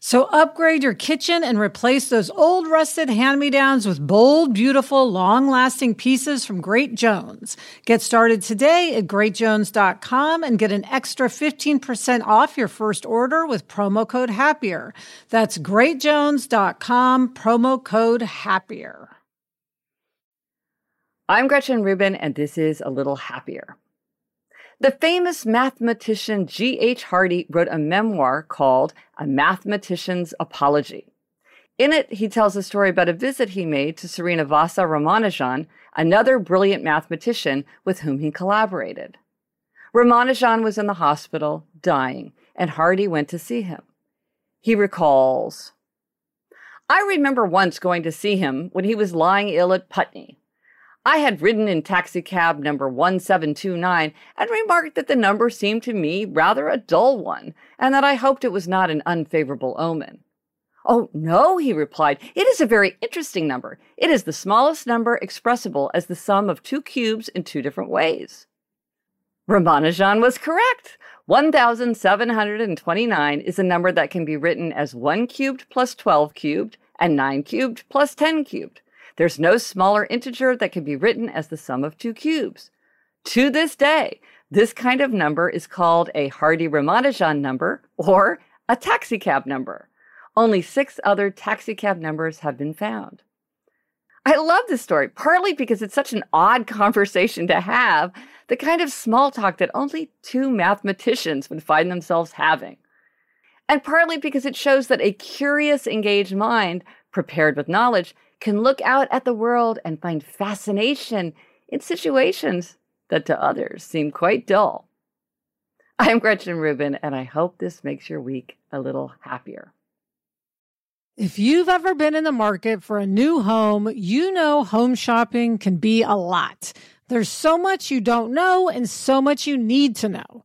So upgrade your kitchen and replace those old rusted hand-me-downs with bold, beautiful, long-lasting pieces from Great Jones. Get started today at greatjones.com and get an extra 15% off your first order with promo code HAPPIER. That's greatjones.com, promo code HAPPIER. I'm Gretchen Rubin and this is a little happier. The famous mathematician G.H. Hardy wrote a memoir called A Mathematician's Apology. In it, he tells a story about a visit he made to Serena Srinivasa Ramanujan, another brilliant mathematician with whom he collaborated. Ramanujan was in the hospital, dying, and Hardy went to see him. He recalls, I remember once going to see him when he was lying ill at Putney. I had ridden in taxicab number 1729 and remarked that the number seemed to me rather a dull one, and that I hoped it was not an unfavorable omen. Oh, no, he replied. It is a very interesting number. It is the smallest number expressible as the sum of two cubes in two different ways. Ramanujan was correct. 1,729 is a number that can be written as 1 cubed plus 12 cubed and 9 cubed plus 10 cubed. There's no smaller integer that can be written as the sum of two cubes. To this day, this kind of number is called a Hardy-Ramanujan number or a taxicab number. Only six other taxicab numbers have been found. I love this story, partly because it's such an odd conversation to have, the kind of small talk that only two mathematicians would find themselves having. And partly because it shows that a curious, engaged mind, prepared with knowledge, can look out at the world and find fascination in situations that to others seem quite dull. I'm Gretchen Rubin, and I hope this makes your week a little happier. If you've ever been in the market for a new home, you know home shopping can be a lot. There's so much you don't know and so much you need to know.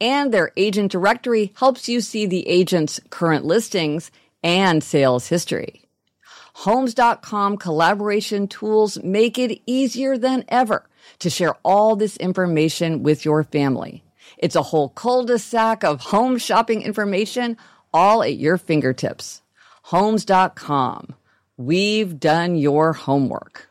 And their agent directory helps you see the agent's current listings and sales history. Homes.com collaboration tools make it easier than ever to share all this information with your family. It's a whole cul-de-sac of home shopping information all at your fingertips. Homes.com. We've done your homework.